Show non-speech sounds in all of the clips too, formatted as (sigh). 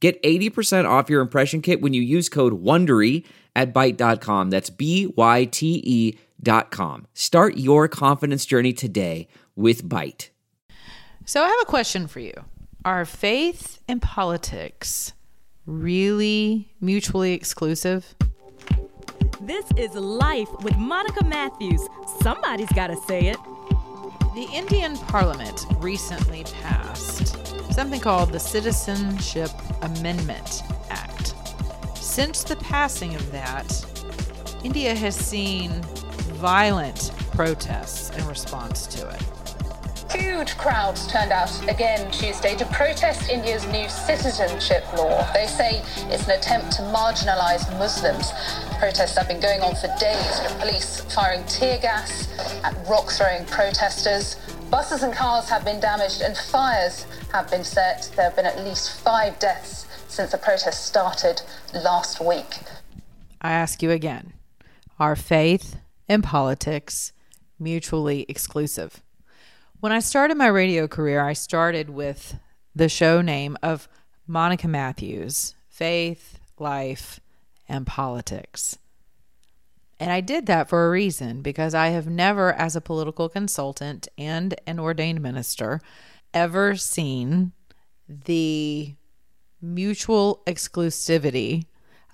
Get 80% off your impression kit when you use code WONDERY at Byte.com. That's B-Y-T-E dot com. Start your confidence journey today with Byte. So I have a question for you. Are faith and politics really mutually exclusive? This is Life with Monica Matthews. Somebody's got to say it. The Indian Parliament recently passed something called the Citizenship Amendment Act. Since the passing of that, India has seen violent protests in response to it. Huge crowds turned out again Tuesday to protest India's new citizenship law. They say it's an attempt to marginalize Muslims. Protests have been going on for days with police firing tear gas at rock throwing protesters. Buses and cars have been damaged and fires have been set. There have been at least five deaths since the protest started last week. I ask you again are faith and politics mutually exclusive? When I started my radio career, I started with the show name of Monica Matthews Faith, Life, and Politics. And I did that for a reason because I have never, as a political consultant and an ordained minister, ever seen the mutual exclusivity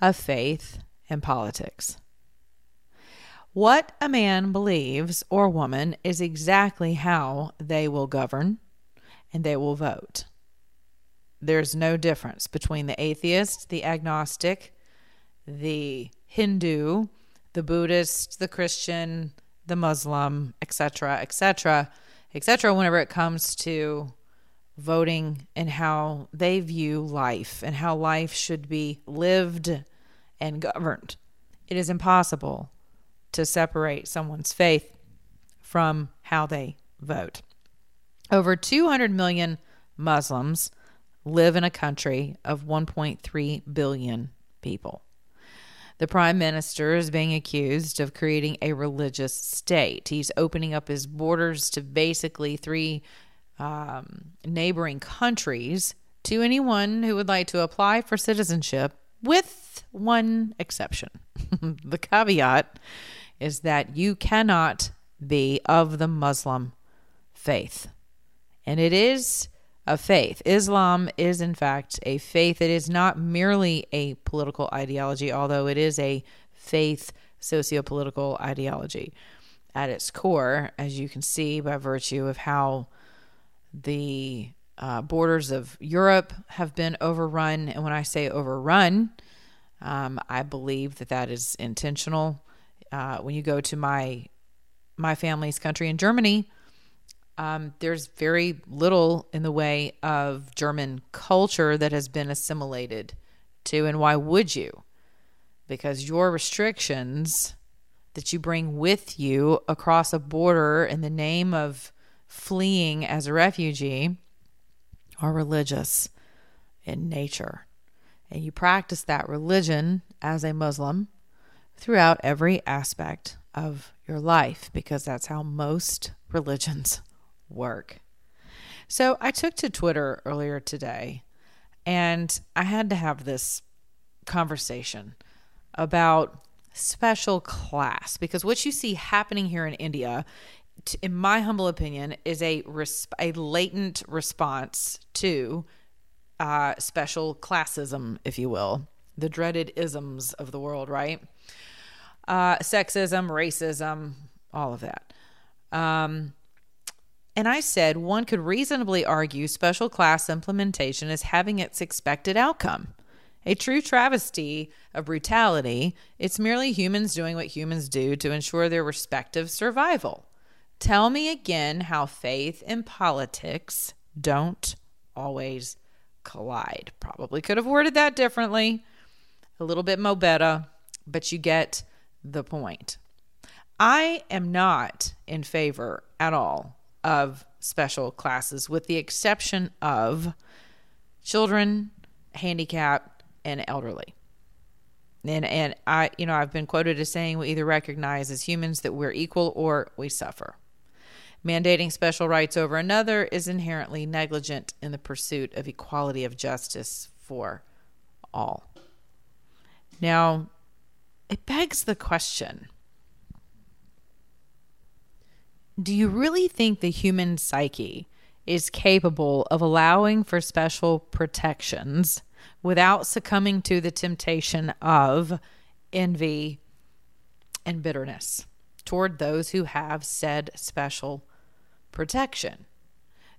of faith and politics. What a man believes or woman is exactly how they will govern and they will vote. There's no difference between the atheist, the agnostic, the Hindu, the Buddhist, the Christian, the Muslim, etc., etc., etc., whenever it comes to voting and how they view life and how life should be lived and governed. It is impossible to separate someone's faith from how they vote. Over 200 million Muslims live in a country of 1.3 billion people. The prime minister is being accused of creating a religious state. He's opening up his borders to basically three um, neighboring countries to anyone who would like to apply for citizenship, with one exception. (laughs) the caveat is that you cannot be of the Muslim faith. And it is a faith. Islam is, in fact, a faith. It is not merely a political ideology, although it is a faith socio-political ideology at its core, as you can see by virtue of how the uh, borders of Europe have been overrun. And when I say overrun, um, I believe that that is intentional. Uh, when you go to my my family's country in Germany, um, there's very little in the way of German culture that has been assimilated to. And why would you? Because your restrictions that you bring with you across a border in the name of fleeing as a refugee are religious in nature. And you practice that religion as a Muslim throughout every aspect of your life because that's how most (laughs) religions work. So I took to Twitter earlier today and I had to have this conversation about special class because what you see happening here in India in my humble opinion is a resp- a latent response to uh, special classism if you will the dreaded isms of the world right uh, sexism racism all of that um, and I said one could reasonably argue special class implementation is having its expected outcome. A true travesty of brutality, it's merely humans doing what humans do to ensure their respective survival. Tell me again how faith and politics don't always collide. Probably could have worded that differently, a little bit mo better, but you get the point. I am not in favor at all of special classes, with the exception of children, handicapped, and elderly. And and I, you know, I've been quoted as saying we either recognize as humans that we're equal or we suffer. Mandating special rights over another is inherently negligent in the pursuit of equality of justice for all. Now, it begs the question Do you really think the human psyche is capable of allowing for special protections without succumbing to the temptation of envy and bitterness toward those who have said special protection.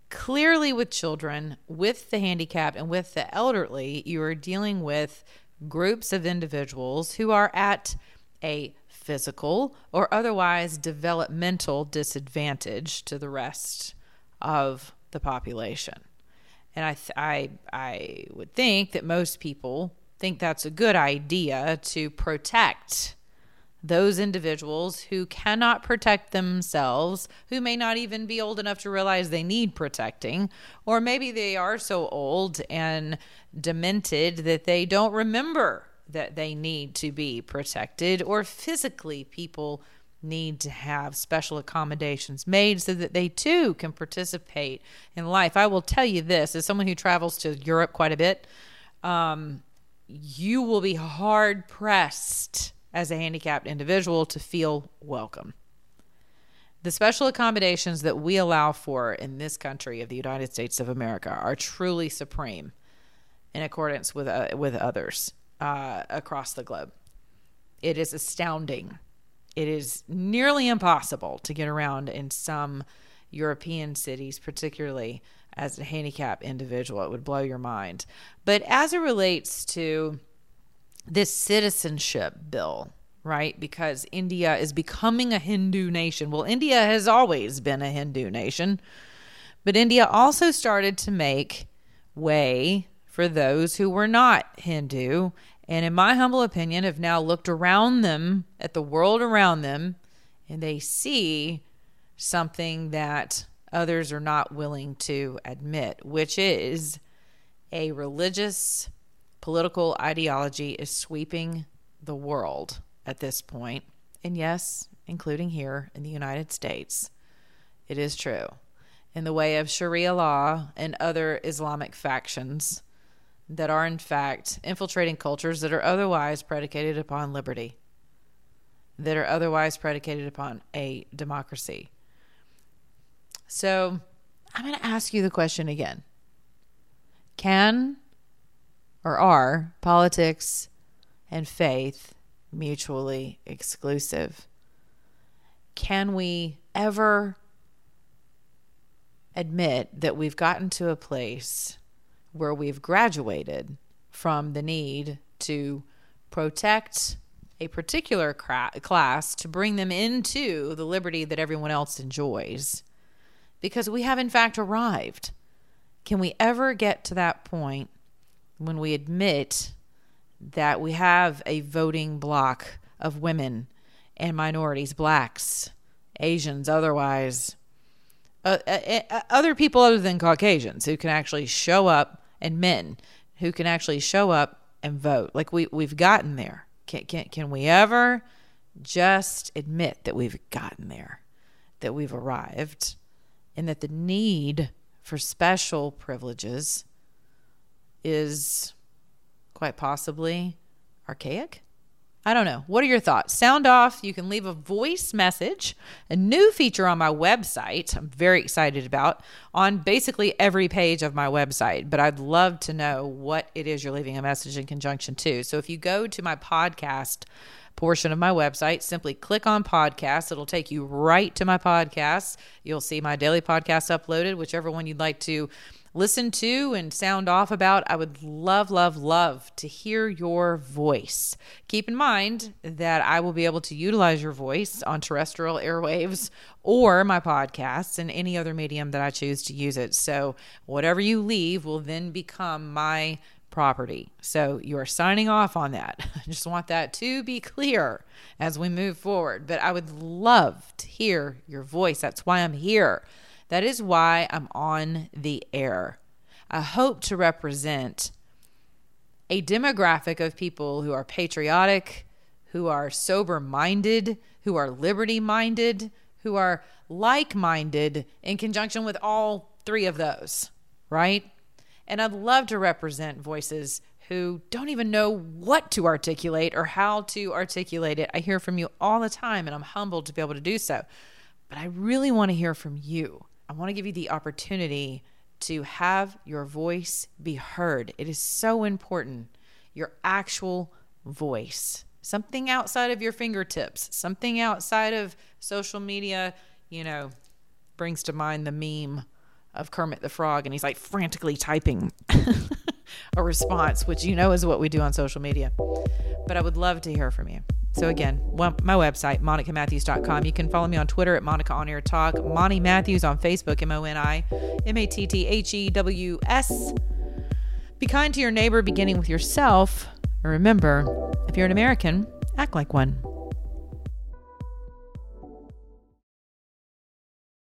Clearly, with children, with the handicapped, and with the elderly, you are dealing with groups of individuals who are at a physical or otherwise developmental disadvantage to the rest of the population. And I, th- I, I would think that most people think that's a good idea to protect those individuals who cannot protect themselves, who may not even be old enough to realize they need protecting, or maybe they are so old and demented that they don't remember that they need to be protected, or physically, people need to have special accommodations made so that they too can participate in life. I will tell you this as someone who travels to Europe quite a bit, um, you will be hard pressed as a handicapped individual to feel welcome. The special accommodations that we allow for in this country of the United States of America are truly supreme in accordance with uh, with others uh, across the globe. It is astounding. It is nearly impossible to get around in some European cities, particularly as a handicapped individual. It would blow your mind. But as it relates to this citizenship bill, right? Because India is becoming a Hindu nation. Well, India has always been a Hindu nation, but India also started to make way for those who were not Hindu. And in my humble opinion, have now looked around them at the world around them and they see something that others are not willing to admit, which is a religious political ideology is sweeping the world at this point. And yes, including here in the United States, it is true. In the way of Sharia law and other Islamic factions that are, in fact, infiltrating cultures that are otherwise predicated upon liberty, that are otherwise predicated upon a democracy. So I'm going to ask you the question again Can or are politics and faith mutually exclusive? Can we ever admit that we've gotten to a place where we've graduated from the need to protect a particular cra- class to bring them into the liberty that everyone else enjoys? Because we have, in fact, arrived. Can we ever get to that point when we admit that we have a voting bloc of women and minorities, blacks, Asians, otherwise, uh, uh, uh, other people other than Caucasians who can actually show up, and men who can actually show up and vote. Like we we've gotten there. Can can can we ever just admit that we've gotten there, that we've arrived, and that the need for special privileges is quite possibly archaic. I don't know. What are your thoughts? Sound off. You can leave a voice message, a new feature on my website. I'm very excited about on basically every page of my website. But I'd love to know what it is you're leaving a message in conjunction to. So if you go to my podcast portion of my website, simply click on podcasts. It'll take you right to my podcasts. You'll see my daily podcast uploaded, whichever one you'd like to listen to and sound off about. I would love, love, love to hear your voice. Keep in mind that I will be able to utilize your voice on terrestrial airwaves or my podcasts and any other medium that I choose to use it. So, whatever you leave will then become my property. So you are signing off on that. (laughs) I just want that to be clear as we move forward. But I would love to hear your voice. That's why I'm here. That is why I'm on the air. I hope to represent a demographic of people who are patriotic, who are sober minded, who are liberty minded, who are like minded in conjunction with all three of those, right? And I'd love to represent voices who don't even know what to articulate or how to articulate it. I hear from you all the time, and I'm humbled to be able to do so. But I really want to hear from you. I want to give you the opportunity to have your voice be heard. It is so important. Your actual voice, something outside of your fingertips, something outside of social media, you know, brings to mind the meme of Kermit the Frog, and he's like frantically typing (laughs) a response, which you know is what we do on social media. But I would love to hear from you. So again, well, my website, monicamatthews.com. You can follow me on Twitter at Monica On Air Talk, Moni Matthews on Facebook, M O N I M A T T H E W S. Be kind to your neighbor, beginning with yourself. And remember, if you're an American, act like one.